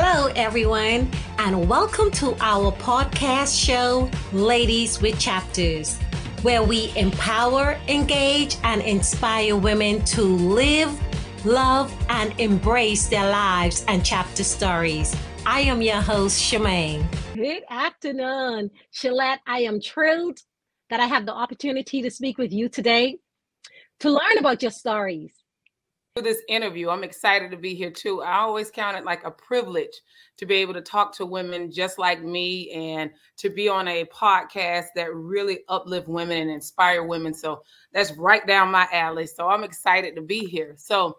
Hello, everyone, and welcome to our podcast show, Ladies with Chapters, where we empower, engage, and inspire women to live, love, and embrace their lives and chapter stories. I am your host, Shemaine. Good afternoon, Shalette. I am thrilled that I have the opportunity to speak with you today to learn about your stories this interview. I'm excited to be here too. I always count it like a privilege to be able to talk to women just like me and to be on a podcast that really uplift women and inspire women. So that's right down my alley. So I'm excited to be here. So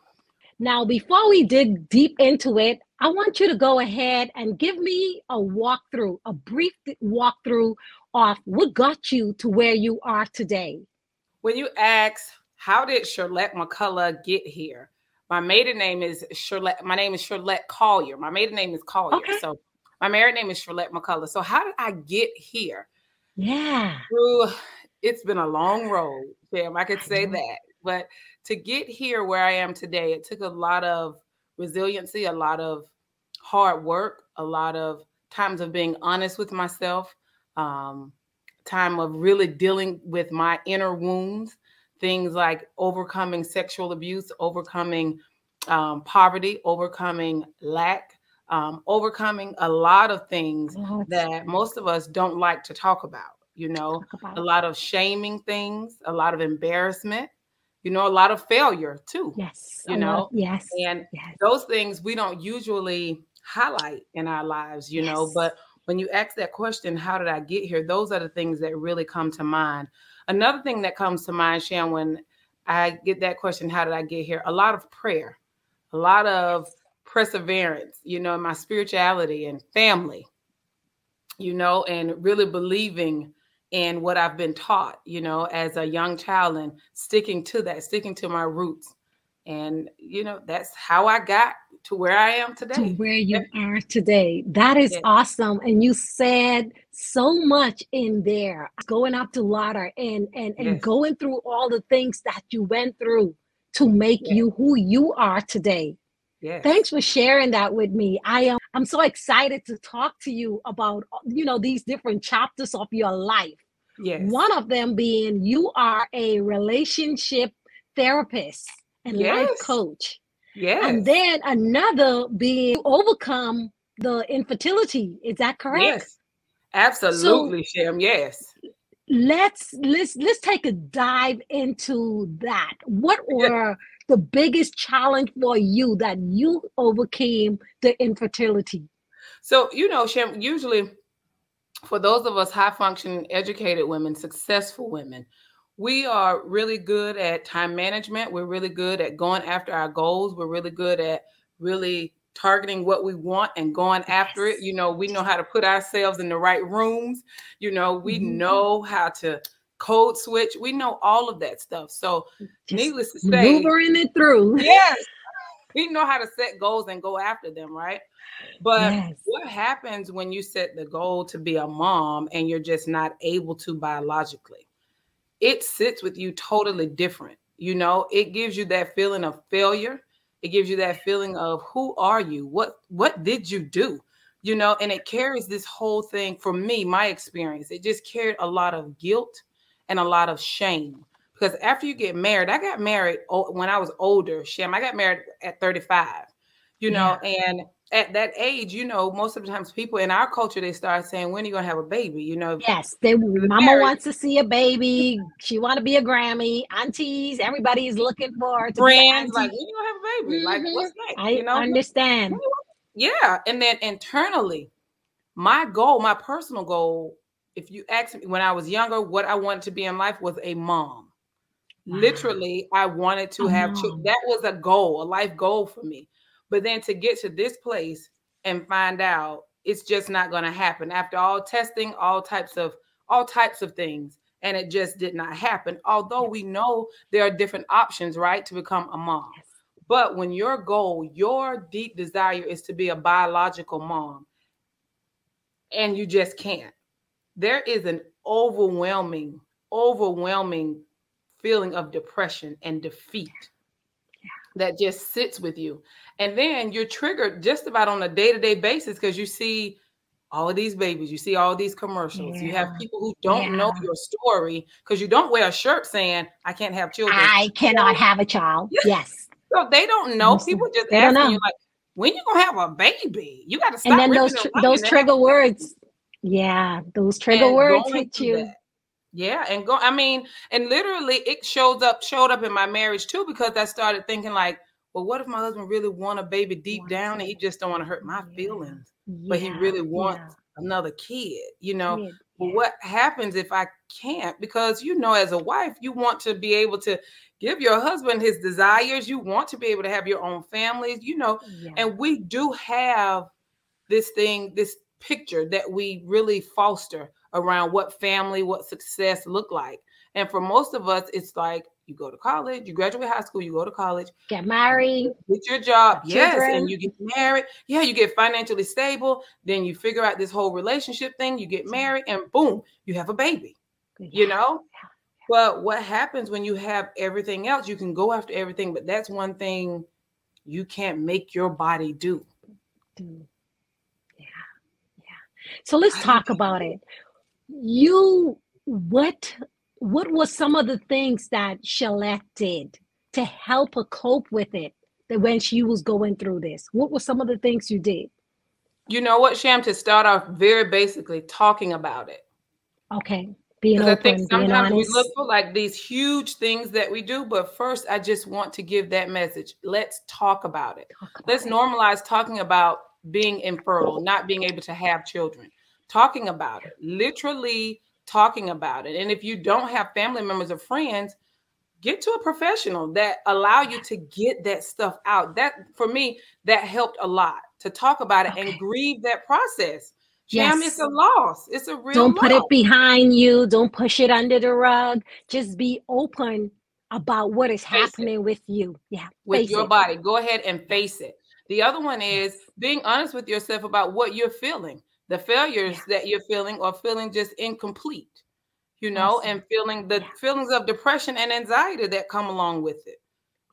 now, before we dig deep into it, I want you to go ahead and give me a walkthrough, a brief walkthrough of what got you to where you are today. When you ask how did Charlotte McCullough get here? My maiden name is Charlotte. My name is Charlotte Collier. My maiden name is Collier. Okay. So my married name is Charlotte McCullough. So how did I get here? Yeah. Through, it's been a long road, Sam. I could say that. But to get here where I am today, it took a lot of resiliency, a lot of hard work, a lot of times of being honest with myself, um, time of really dealing with my inner wounds things like overcoming sexual abuse, overcoming um, poverty, overcoming lack, um, overcoming a lot of things yes. that most of us don't like to talk about. You know, about. a lot of shaming things, a lot of embarrassment, you know, a lot of failure too. Yes. You know, yes. And yes. those things we don't usually highlight in our lives, you yes. know, but when you ask that question, how did I get here? Those are the things that really come to mind. Another thing that comes to mind, Shan, when I get that question, how did I get here? A lot of prayer, a lot of perseverance, you know, in my spirituality and family, you know, and really believing in what I've been taught, you know, as a young child and sticking to that, sticking to my roots. And, you know, that's how I got to where I am today. To where you are today. That is yeah. awesome. And you said so much in there. Going up to Lauder and and, and yes. going through all the things that you went through to make you who you are today. Yes. Thanks for sharing that with me. I am I'm so excited to talk to you about you know these different chapters of your life. Yes. One of them being you are a relationship therapist and yes. life coach. Yeah. And then another being overcome the infertility. Is that correct? Yes. Absolutely, so, Shem. Yes. Let's let's let's take a dive into that. What were the biggest challenge for you that you overcame the infertility? So, you know, Shem, usually for those of us high functioning, educated women, successful women, we are really good at time management. We're really good at going after our goals. We're really good at really targeting what we want and going after it. You know, we know how to put ourselves in the right rooms. You know, we mm-hmm. know how to code switch. We know all of that stuff. So, Just needless to say, maneuvering it through. Yes, we know how to set goals and go after them, right? But yes. what happens when you set the goal to be a mom and you're just not able to biologically? It sits with you totally different. You know, it gives you that feeling of failure. It gives you that feeling of who are you? What what did you do? You know, and it carries this whole thing for me, my experience. It just carried a lot of guilt and a lot of shame. Because after you get married, I got married when I was older, Shem. I got married at 35, you know, yeah. and at that age, you know, most of the times people in our culture they start saying, "When are you gonna have a baby?" You know. Yes, they mama married. wants to see a baby. She want to be a Grammy. Aunties, everybody is looking for friends. Like, when you gonna have a baby? Mm-hmm. Like, what's next? I you know? understand. Yeah, and then internally, my goal, my personal goal, if you ask me when I was younger, what I wanted to be in life was a mom. Wow. Literally, I wanted to have. Children. That was a goal, a life goal for me but then to get to this place and find out it's just not going to happen after all testing, all types of all types of things, and it just did not happen. Although we know there are different options, right, to become a mom. But when your goal, your deep desire is to be a biological mom, and you just can't, there is an overwhelming, overwhelming feeling of depression and defeat that just sits with you. And then you're triggered just about on a day to day basis because you see all of these babies, you see all these commercials. Yeah. You have people who don't yeah. know your story because you don't wear a shirt saying, I can't have children. I cannot have a child. Yes. So they don't know. People just ask you like, when you gonna have a baby? You got to stop. And then those tr- those trigger words. Yeah, those trigger words hit you. That. Yeah, and go. I mean, and literally, it shows up showed up in my marriage too because I started thinking like, well, what if my husband really want a baby deep down and he just don't want to hurt my feelings, yeah. but he really wants yeah. another kid, you know? What happens if I can't? Because you know, as a wife, you want to be able to give your husband his desires. You want to be able to have your own families, you know. And we do have this thing, this picture that we really foster around what family, what success look like. And for most of us, it's like you go to college, you graduate high school, you go to college, get married, get your job, yes, and you get married. Yeah, you get financially stable. Then you figure out this whole relationship thing. You get married, and boom, you have a baby. Yeah. You know. Yeah. But what happens when you have everything else? You can go after everything, but that's one thing you can't make your body do. Do. Yeah. Yeah. So let's talk about it you what what was some of the things that Shalette did to help her cope with it that when she was going through this? What were some of the things you did? You know what, Sham, to start off very basically talking about it. Okay. Being open, I think sometimes we look for like these huge things that we do, but first I just want to give that message. Let's talk about it. Talk about Let's it. normalize talking about being infertile, not being able to have children talking about it, literally talking about it. And if you don't have family members or friends, get to a professional that allow you to get that stuff out. That for me, that helped a lot to talk about it okay. and grieve that process. Jam, yes. it's a loss. It's a real Don't loss. put it behind you. Don't push it under the rug. Just be open about what is face happening it. with you. Yeah. With your it. body. Go ahead and face it. The other one is being honest with yourself about what you're feeling the failures yeah. that you're feeling or feeling just incomplete you know and feeling the yeah. feelings of depression and anxiety that come along with it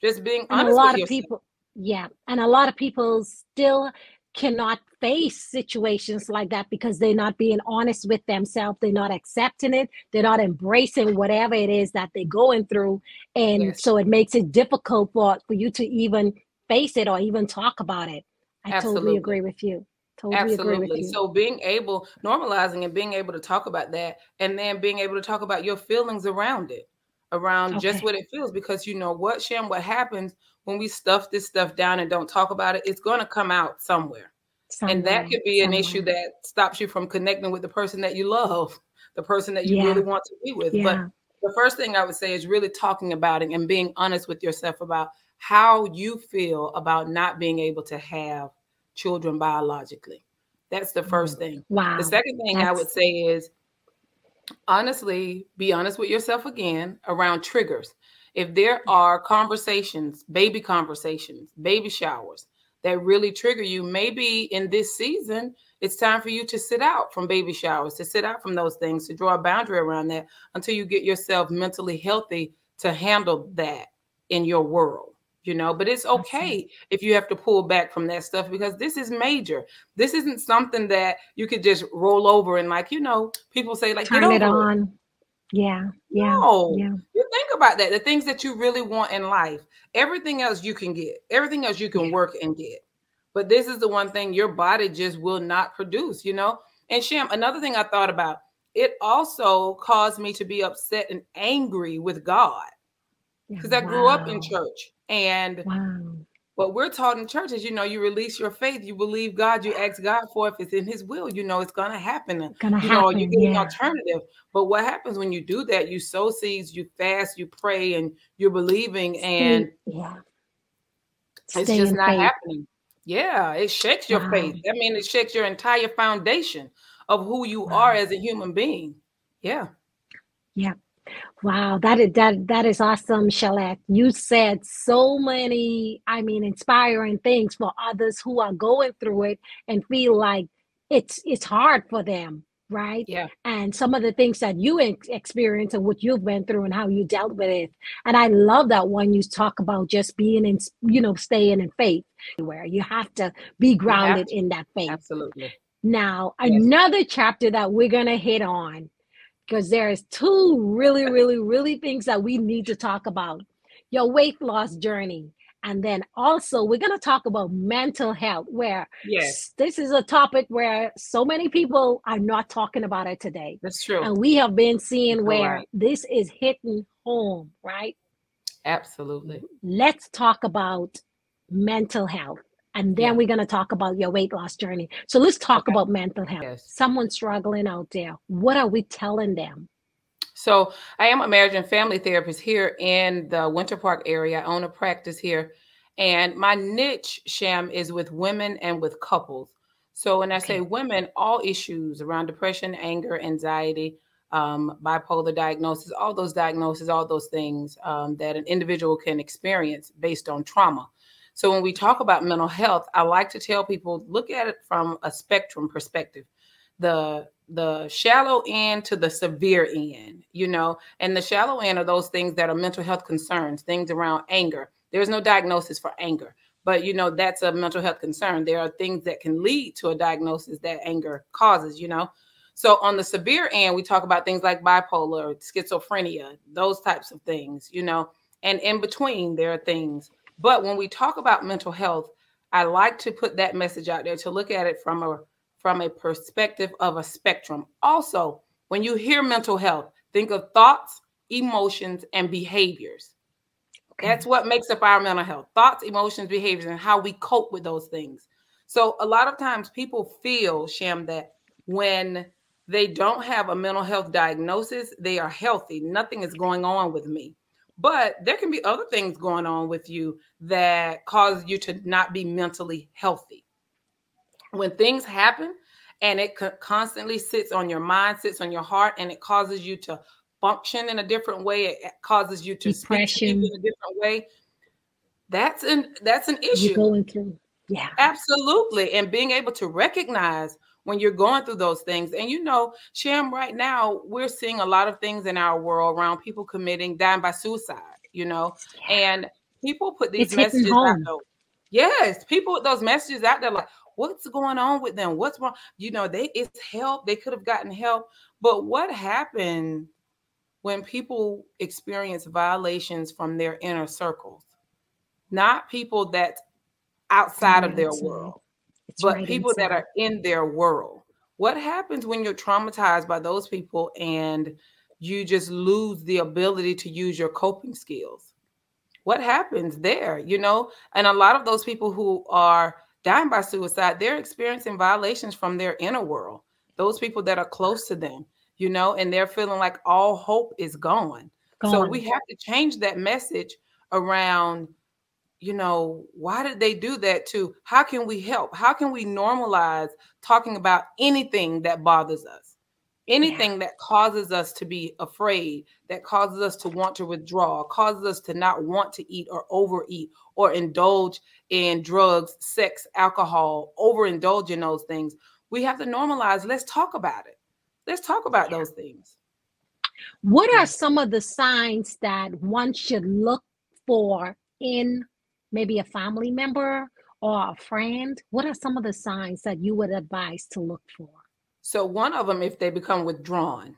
just being and honest a lot of people yeah and a lot of people still cannot face situations like that because they're not being honest with themselves they're not accepting it they're not embracing whatever it is that they're going through and yes. so it makes it difficult for, for you to even face it or even talk about it i Absolutely. totally agree with you Totally Absolutely. So being able, normalizing and being able to talk about that, and then being able to talk about your feelings around it, around okay. just what it feels, because you know what, Shem, what happens when we stuff this stuff down and don't talk about it, it's going to come out somewhere. somewhere. And that could be an somewhere. issue that stops you from connecting with the person that you love, the person that you yeah. really want to be with. Yeah. But the first thing I would say is really talking about it and being honest with yourself about how you feel about not being able to have children biologically. That's the first mm. thing. Wow. The second thing That's... I would say is honestly, be honest with yourself again around triggers. If there are conversations, baby conversations, baby showers that really trigger you, maybe in this season, it's time for you to sit out from baby showers, to sit out from those things, to draw a boundary around that until you get yourself mentally healthy to handle that in your world you know but it's okay if you have to pull back from that stuff because this is major this isn't something that you could just roll over and like you know people say like turn it on it. yeah yeah no yeah. you think about that the things that you really want in life everything else you can get everything else you can yeah. work and get but this is the one thing your body just will not produce you know and sham another thing i thought about it also caused me to be upset and angry with god because wow. i grew up in church and wow. what we're taught in church is, you know, you release your faith, you believe God, you ask God for if it's in His will, you know, it's gonna happen. It's gonna you happen, know, you get yeah. an alternative. But what happens when you do that? You sow seeds, you fast, you pray, and you're believing, and yeah. it's just not faith. happening. Yeah, it shakes your wow. faith. I mean, it shakes your entire foundation of who you wow. are as a human being. Yeah. Yeah. Wow, that is that that is awesome, Shalette. You said so many, I mean, inspiring things for others who are going through it and feel like it's it's hard for them. right? Yeah. And some of the things that you ex- experience and what you've been through and how you dealt with it. And I love that one you talk about just being in, you know, staying in faith where you have to be grounded to. in that faith. Absolutely. Now, yes. another chapter that we're going to hit on because there's two really, really, really things that we need to talk about. Your weight loss mm-hmm. journey and then also, we're going to talk about mental health, where yes. this is a topic where so many people are not talking about it today. That's true. And we have been seeing where right. this is hitting home, right? Absolutely. Let's talk about mental health. And then yeah. we're going to talk about your weight loss journey. So let's talk okay. about mental health. Yes. Someone struggling out there. What are we telling them? So I am a marriage and family therapist here in the Winter Park area. I own a practice here. And my niche, Sham, is with women and with couples. So when I say women, all issues around depression, anger, anxiety, um, bipolar diagnosis, all those diagnoses, all those things um, that an individual can experience based on trauma. So when we talk about mental health, I like to tell people look at it from a spectrum perspective. The the shallow end to the severe end, you know, and the shallow end are those things that are mental health concerns, things around anger. There's no diagnosis for anger, but you know, that's a mental health concern. There are things that can lead to a diagnosis that anger causes, you know. So on the severe end, we talk about things like bipolar, schizophrenia, those types of things, you know, and in between there are things. But when we talk about mental health, I like to put that message out there to look at it from a from a perspective of a spectrum. Also, when you hear mental health, think of thoughts, emotions, and behaviors. Okay. That's what makes up our mental health thoughts, emotions, behaviors, and how we cope with those things. So, a lot of times people feel, Sham, that when they don't have a mental health diagnosis, they are healthy. Nothing is going on with me. But there can be other things going on with you that cause you to not be mentally healthy when things happen and it constantly sits on your mind, sits on your heart, and it causes you to function in a different way, it causes you to Depression. speak in a different way. That's an that's an issue. You're going through, yeah, absolutely, and being able to recognize when you're going through those things. And you know, Sham, right now we're seeing a lot of things in our world around people committing dying by suicide. You know, and people put these it's messages out there. Yes, people put those messages out there like, what's going on with them? What's wrong? You know, they it's help. They could have gotten help. But what happened when people experience violations from their inner circles? Not people that outside of their world, it's but right people inside. that are in their world. What happens when you're traumatized by those people and you just lose the ability to use your coping skills? What happens there? You know, and a lot of those people who are dying by suicide, they're experiencing violations from their inner world. Those people that are close to them, you know, and they're feeling like all hope is gone. gone. So we have to change that message around, you know, why did they do that to how can we help? How can we normalize talking about anything that bothers us? anything yeah. that causes us to be afraid that causes us to want to withdraw causes us to not want to eat or overeat or indulge in drugs sex alcohol overindulge in those things we have to normalize let's talk about it let's talk about yeah. those things what are some of the signs that one should look for in maybe a family member or a friend what are some of the signs that you would advise to look for so one of them, if they become withdrawn,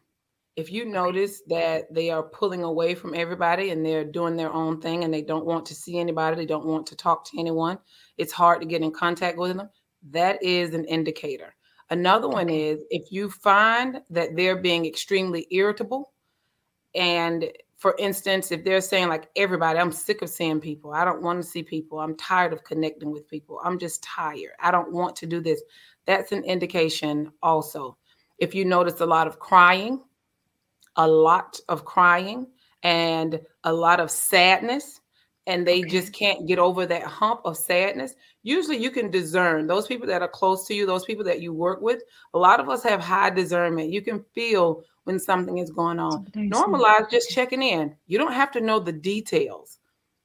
if you notice that they are pulling away from everybody and they're doing their own thing and they don't want to see anybody, they don't want to talk to anyone, it's hard to get in contact with them. That is an indicator. Another one is if you find that they're being extremely irritable, and for instance, if they're saying, like, everybody, I'm sick of seeing people, I don't want to see people, I'm tired of connecting with people, I'm just tired, I don't want to do this that's an indication also. If you notice a lot of crying, a lot of crying, and a lot of sadness, and they okay. just can't get over that hump of sadness, usually you can discern those people that are close to you, those people that you work with. A lot of us have high discernment. You can feel when something is going on. Normalize just checking in. You don't have to know the details.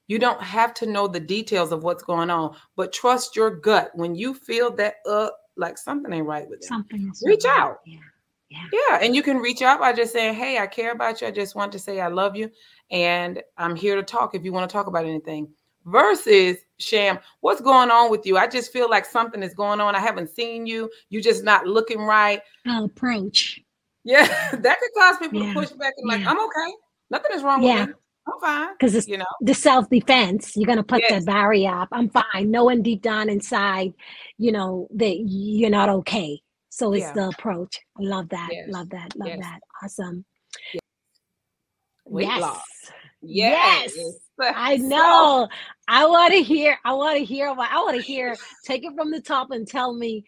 You don't have to know the details of what's going on, but trust your gut. When you feel that uh like something ain't right with them. Something reach right. out. Yeah. Yeah. yeah. And you can reach out by just saying, Hey, I care about you. I just want to say I love you. And I'm here to talk if you want to talk about anything. Versus Sham, what's going on with you? I just feel like something is going on. I haven't seen you. You're just not looking right. I'll approach. Yeah, that could cause people yeah. to push back and yeah. like, I'm okay. Nothing is wrong yeah. with me. I'm fine. Because it's you know the self defense. You're gonna put yes. that barrier up. I'm fine. Knowing deep down inside, you know that you're not okay. So it's yeah. the approach. I love that. Yes. Love that. Love yes. that. Awesome. Yes. Weight yes. loss. Yes. yes. I know. I want to hear. I want to hear. I want to hear. Take it from the top and tell me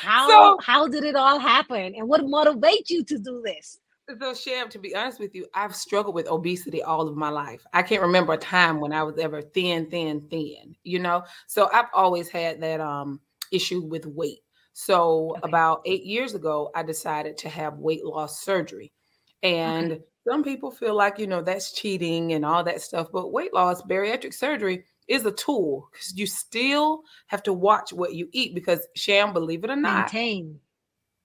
how so, how did it all happen and what motivates you to do this. So, Sham, to be honest with you, I've struggled with obesity all of my life. I can't remember a time when I was ever thin, thin, thin. You know, so I've always had that um issue with weight. So okay. about eight years ago, I decided to have weight loss surgery, and okay. some people feel like you know that's cheating and all that stuff. But weight loss, bariatric surgery is a tool because you still have to watch what you eat because Sham, believe it or not, Maintain.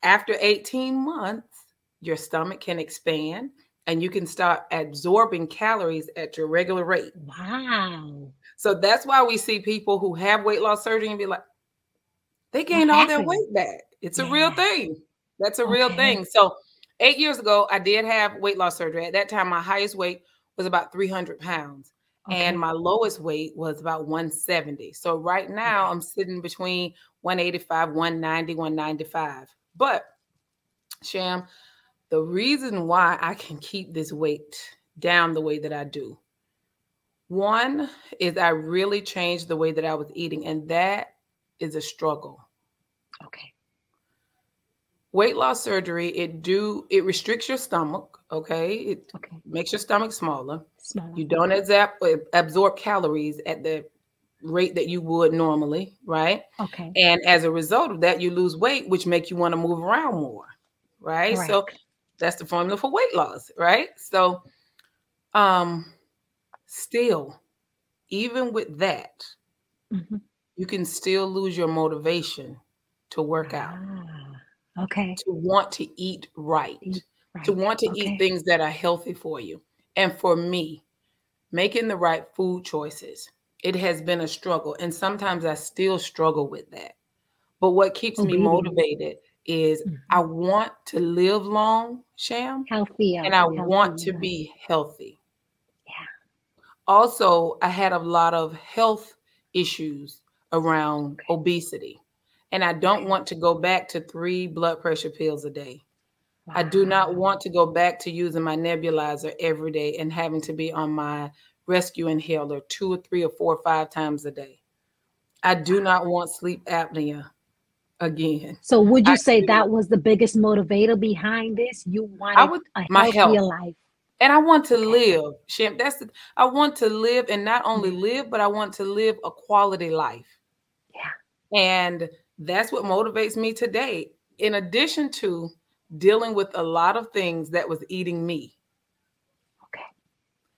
after 18 months your stomach can expand and you can start absorbing calories at your regular rate. Wow. So that's why we see people who have weight loss surgery and be like, they gained all their weight back. It's yeah. a real thing. That's a okay. real thing. So eight years ago, I did have weight loss surgery. At that time, my highest weight was about 300 pounds. Okay. And my lowest weight was about 170. So right now okay. I'm sitting between 185, 190, 195. But Sham, the reason why I can keep this weight down the way that I do. One is I really changed the way that I was eating, and that is a struggle. Okay. Weight loss surgery, it do it restricts your stomach, okay? It okay. makes your stomach smaller. smaller. You don't absorb absorb calories at the rate that you would normally, right? Okay. And as a result of that, you lose weight, which make you want to move around more, right? Correct. So that's the formula for weight loss, right? So, um, still, even with that, mm-hmm. you can still lose your motivation to work out. Ah, okay. To want to eat right, right. to want to okay. eat things that are healthy for you. And for me, making the right food choices, it has been a struggle. And sometimes I still struggle with that. But what keeps me motivated is mm-hmm. I want to live long, Sham. Healthy. And I want to be healthy. Yeah. Also, I had a lot of health issues around okay. obesity. And I don't want to go back to three blood pressure pills a day. Wow. I do not want to go back to using my nebulizer every day and having to be on my rescue inhaler two or three or four or five times a day. I do not want sleep apnea again. So would you I say that was the biggest motivator behind this? You wanted I would, a my healthier health. life. And I want to live. That's the, I want to live and not only mm-hmm. live, but I want to live a quality life. Yeah. And that's what motivates me today. In addition to dealing with a lot of things that was eating me. Okay.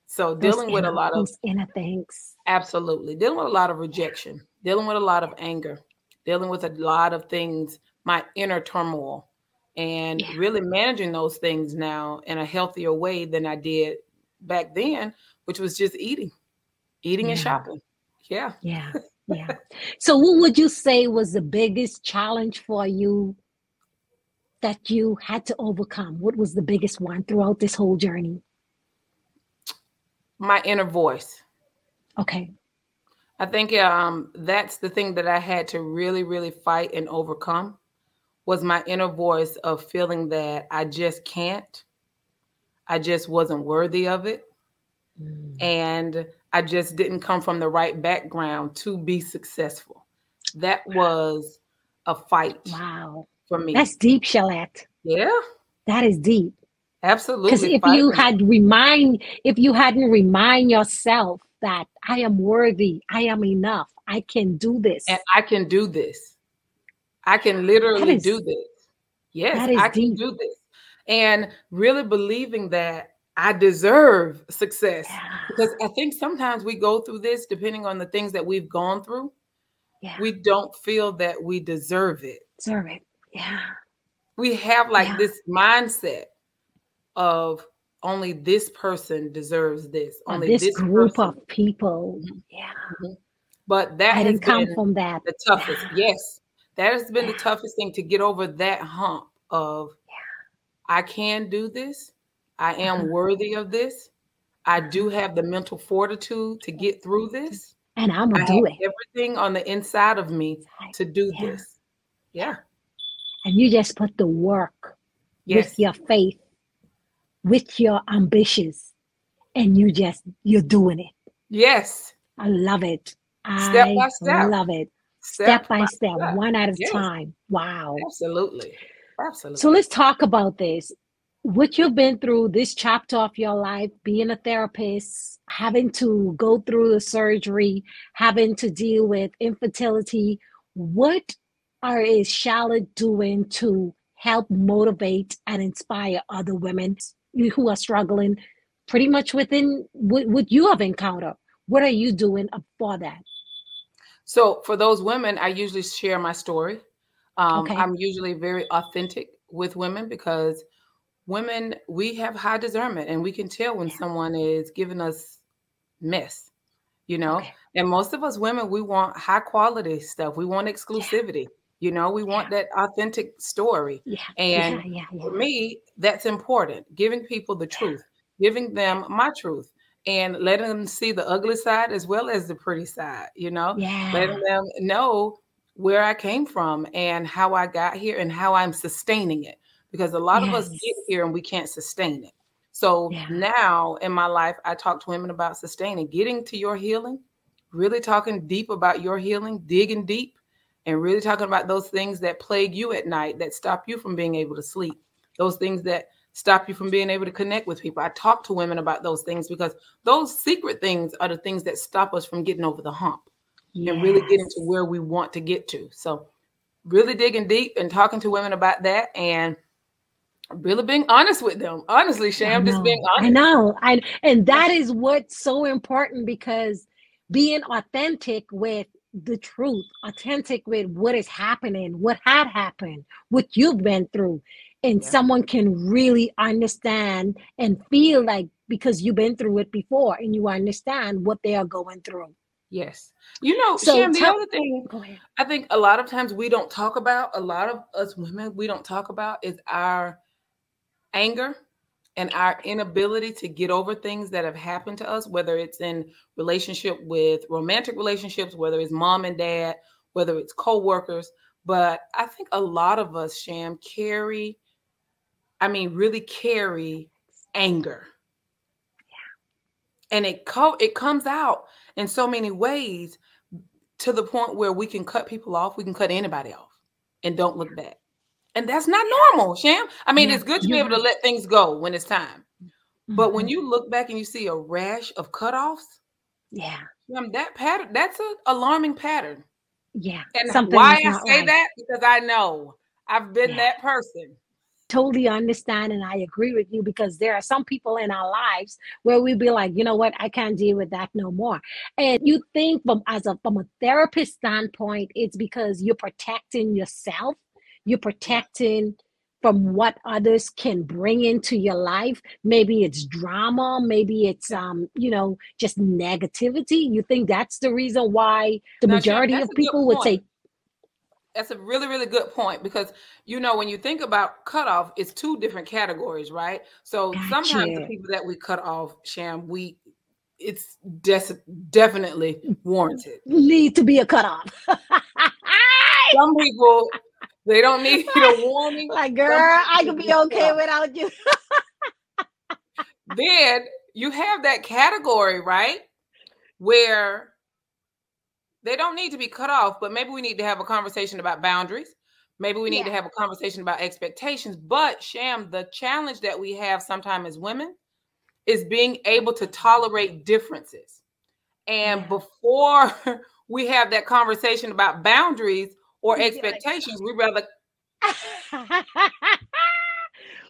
So dealing with a lot of inner things. Absolutely. Dealing with a lot of rejection, dealing with a lot of anger, dealing with a lot of things, my inner turmoil, and yeah. really managing those things now in a healthier way than I did back then, which was just eating, eating yeah. and shopping. Yeah. Yeah. Yeah. so, what would you say was the biggest challenge for you that you had to overcome? What was the biggest one throughout this whole journey? My inner voice. Okay. I think um, that's the thing that I had to really, really fight and overcome was my inner voice of feeling that I just can't. I just wasn't worthy of it. Mm. And I just didn't come from the right background to be successful. That was a fight. Wow. For me. That's deep, Shalette. Yeah. That is deep. Absolutely. Because if you had remind, if you hadn't remind yourself that I am worthy, I am enough, I can do this. And I can do this. I can literally is, do this. Yes, I can deep. do this. And really believing that I deserve success. Yeah. Because I think sometimes we go through this, depending on the things that we've gone through, yeah. we don't feel that we deserve it. Deserve it. Yeah. we have like yeah. this mindset of only this person deserves this. Only this, this group person. of people. Yeah. Mm-hmm. But that I didn't come from that. The toughest. Yes. That has been the toughest thing to get over that hump of. I can do this. I am worthy of this. I do have the mental fortitude to get through this. And I'm gonna do it. Everything on the inside of me to do yeah. this. Yeah. And you just put the work yes. with your faith, with your ambitions, and you just you're doing it. Yes. I love it. Step I by step. I love it. Step, step by, by step, step, one at a yes. time. Wow. Absolutely. Absolutely. So let's talk about this what you've been through this chapter of your life being a therapist having to go through the surgery having to deal with infertility what are is charlotte doing to help motivate and inspire other women who are struggling pretty much within what, what you have encountered? What are you doing for that? So for those women i usually share my story. Um, okay. i'm usually very authentic with women because women we have high discernment and we can tell when someone is giving us mess you know? Okay. and most of us women we want high quality stuff. We want exclusivity yeah. you know? We want yeah. that authentic story. Yeah. and yeah, for me that's important giving people the truth giving them my truth and letting them see the ugly side as well as the pretty side you know? Letting them know where i came from and how i got here and how i'm sustaining it because a lot yes. of us get here and we can't sustain it. So yeah. now in my life, I talk to women about sustaining, getting to your healing, really talking deep about your healing, digging deep, and really talking about those things that plague you at night that stop you from being able to sleep, those things that stop you from being able to connect with people. I talk to women about those things because those secret things are the things that stop us from getting over the hump yes. and really getting to where we want to get to. So, really digging deep and talking to women about that and really being honest with them. Honestly, Sham, just being honest. I know. I and that is what's so important because being authentic with the truth, authentic with what is happening, what had happened, what you've been through. And yeah. someone can really understand and feel like because you've been through it before and you understand what they are going through. Yes. You know, so Sham, the other thing I think a lot of times we don't talk about, a lot of us women, we don't talk about is our anger and our inability to get over things that have happened to us, whether it's in relationship with romantic relationships, whether it's mom and dad, whether it's co-workers. But I think a lot of us, Sham, carry, I mean, really carry anger. Yeah. And it co- it comes out in so many ways to the point where we can cut people off, we can cut anybody off and don't look back. And that's not normal, Sham. I mean, yeah, it's good to be able to let things go when it's time. Mm-hmm. But when mm-hmm. you look back and you see a rash of cutoffs, yeah, Sham, that pattern, that's an alarming pattern. Yeah. And Something why I say right. that? Because I know I've been yeah. that person totally understand and I agree with you because there are some people in our lives where we be like, you know what, I can't deal with that no more. And you think from as a from a therapist standpoint, it's because you're protecting yourself you're protecting from what others can bring into your life. Maybe it's drama maybe it's um you know just negativity. You think that's the reason why the now, majority of people would say that's a really really good point because you know when you think about cutoff it's two different categories right? So gotcha. sometimes the people that we cut off sham we it's des- definitely warranted. Need to be a cutoff. Some people they don't need you to warn me. Like, girl, I could be okay without you. then you have that category, right? Where they don't need to be cut off, but maybe we need to have a conversation about boundaries. Maybe we need yeah. to have a conversation about expectations. But Sham, the challenge that we have sometimes as women is being able to tolerate differences. And yeah. before we have that conversation about boundaries, or expectations. we rather.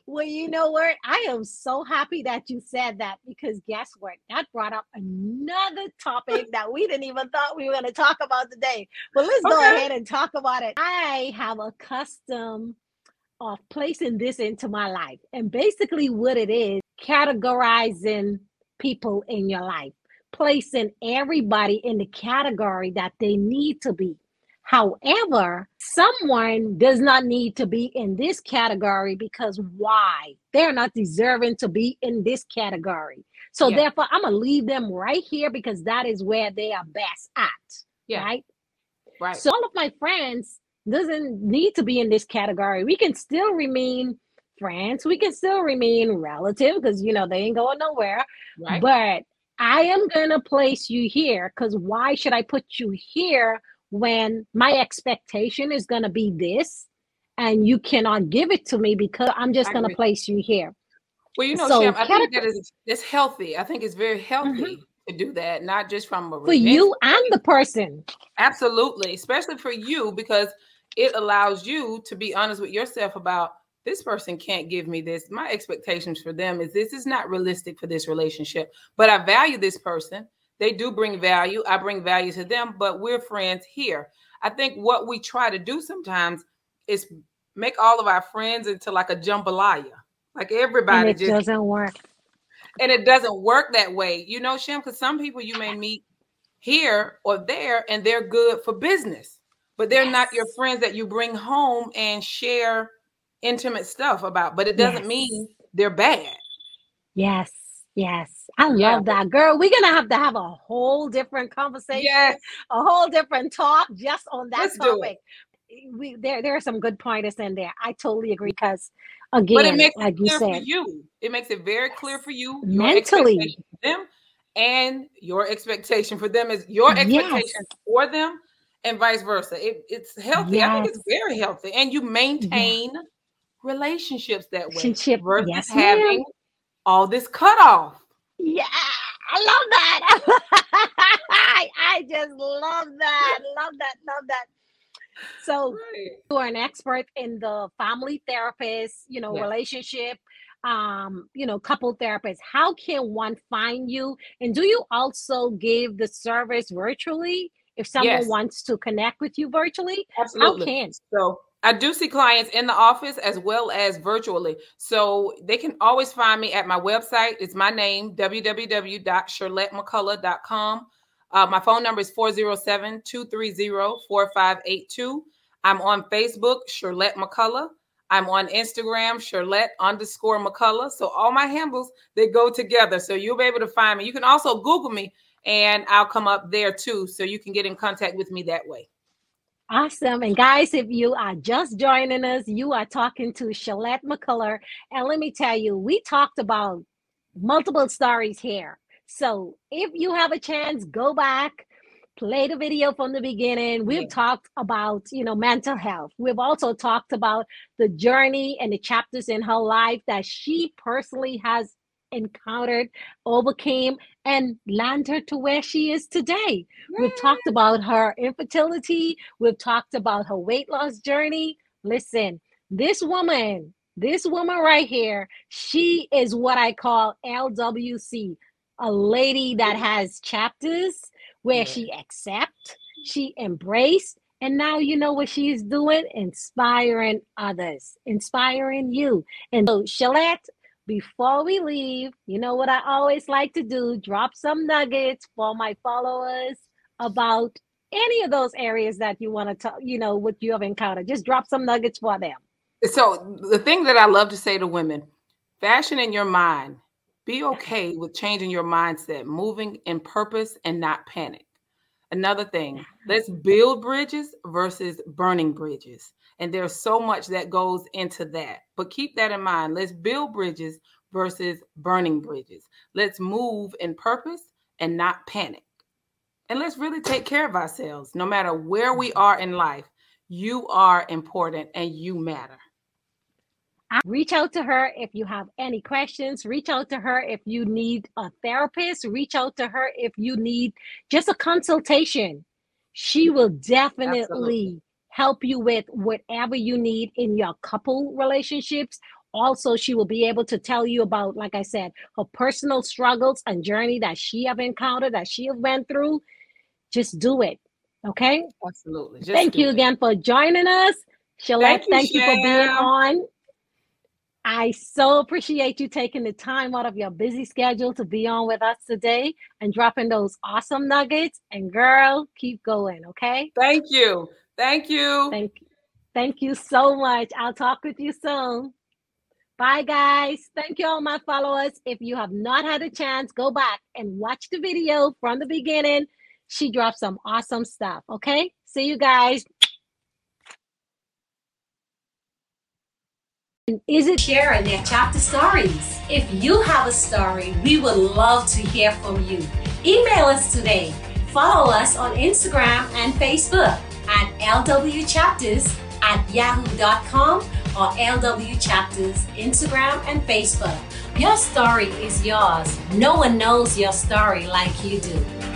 well, you know what? I am so happy that you said that because guess what? That brought up another topic that we didn't even thought we were going to talk about today. But let's okay. go ahead and talk about it. I have a custom of placing this into my life. And basically, what it is categorizing people in your life, placing everybody in the category that they need to be. However, someone does not need to be in this category because why? They're not deserving to be in this category. So yeah. therefore, I'm gonna leave them right here because that is where they are best at. Yeah. Right. Right. So all of my friends doesn't need to be in this category. We can still remain friends. We can still remain relative because you know they ain't going nowhere. Right. But I am gonna place you here because why should I put you here when my expectation is going to be this and you cannot give it to me because I'm just going to place you here. Well, you know, so, Sham, I think that is it's healthy. I think it's very healthy mm-hmm. to do that, not just from a for you and the person. Absolutely, especially for you because it allows you to be honest with yourself about this person can't give me this. My expectations for them is this is not realistic for this relationship, but I value this person they do bring value. I bring value to them, but we're friends here. I think what we try to do sometimes is make all of our friends into like a jambalaya. Like everybody and it just doesn't work. And it doesn't work that way. You know, Shem, because some people you may meet here or there and they're good for business, but they're yes. not your friends that you bring home and share intimate stuff about. But it doesn't yes. mean they're bad. Yes. Yes. I love yeah. that, girl. We're gonna have to have a whole different conversation, yes. a whole different talk just on that Let's topic. Eh, we there there are some good pointers in there. I totally agree mm-hmm. because again, but it makes like it clear you said, for you. It makes it very clear for you mentally for them and your expectation for them is your expectation yes. for them and vice versa. It, it's healthy. Yes. I think it's very healthy. And you maintain yeah. relationships that way Relationship. versus yes, having ma'am. All this cut off. Yeah, I love that. I, I just love that. Love that. Love that. So right. you are an expert in the family therapist, you know, relationship, um, you know, couple therapist. How can one find you? And do you also give the service virtually if someone yes. wants to connect with you virtually? Absolutely. How can? So I do see clients in the office as well as virtually. So they can always find me at my website. It's my name, www.shirlettemccullough.com. Uh, my phone number is 407 230 4582. I'm on Facebook, Shirlette McCullough. I'm on Instagram, Shirlette underscore McCullough. So all my handles, they go together. So you'll be able to find me. You can also Google me and I'll come up there too. So you can get in contact with me that way. Awesome. And guys, if you are just joining us, you are talking to Shalette McCullough. And let me tell you, we talked about multiple stories here. So if you have a chance, go back, play the video from the beginning. We've yeah. talked about, you know, mental health. We've also talked about the journey and the chapters in her life that she personally has encountered, overcame, and landed to where she is today. We've talked about her infertility, we've talked about her weight loss journey. Listen, this woman, this woman right here, she is what I call LWC, a lady that has chapters where yeah. she accept, she embrace, and now you know what she's doing? Inspiring others, inspiring you. And so, Shalette, before we leave, you know what I always like to do drop some nuggets for my followers about any of those areas that you want to talk, you know, what you have encountered. Just drop some nuggets for them. So, the thing that I love to say to women fashion in your mind, be okay with changing your mindset, moving in purpose and not panic. Another thing, let's build bridges versus burning bridges. And there's so much that goes into that. But keep that in mind. Let's build bridges versus burning bridges. Let's move in purpose and not panic. And let's really take care of ourselves. No matter where we mm-hmm. are in life, you are important and you matter. Reach out to her if you have any questions. Reach out to her if you need a therapist. Reach out to her if you need just a consultation. She will definitely Absolutely help you with whatever you need in your couple relationships. Also, she will be able to tell you about, like I said, her personal struggles and journey that she have encountered, that she have went through. Just do it. Okay. Absolutely. Just Thank you it. again for joining us. Shalette, thank you, thank you for being on. I so appreciate you taking the time out of your busy schedule to be on with us today and dropping those awesome nuggets. And girl, keep going, okay? Thank you. Thank you. Thank you. Thank you so much. I'll talk with you soon. Bye, guys. Thank you, all my followers. If you have not had a chance, go back and watch the video from the beginning. She dropped some awesome stuff. Okay. See you guys. Is it sharing their chapter stories? If you have a story, we would love to hear from you. Email us today. Follow us on Instagram and Facebook at lwchapters at yahoo.com or LW Chapters Instagram and Facebook. Your story is yours. No one knows your story like you do.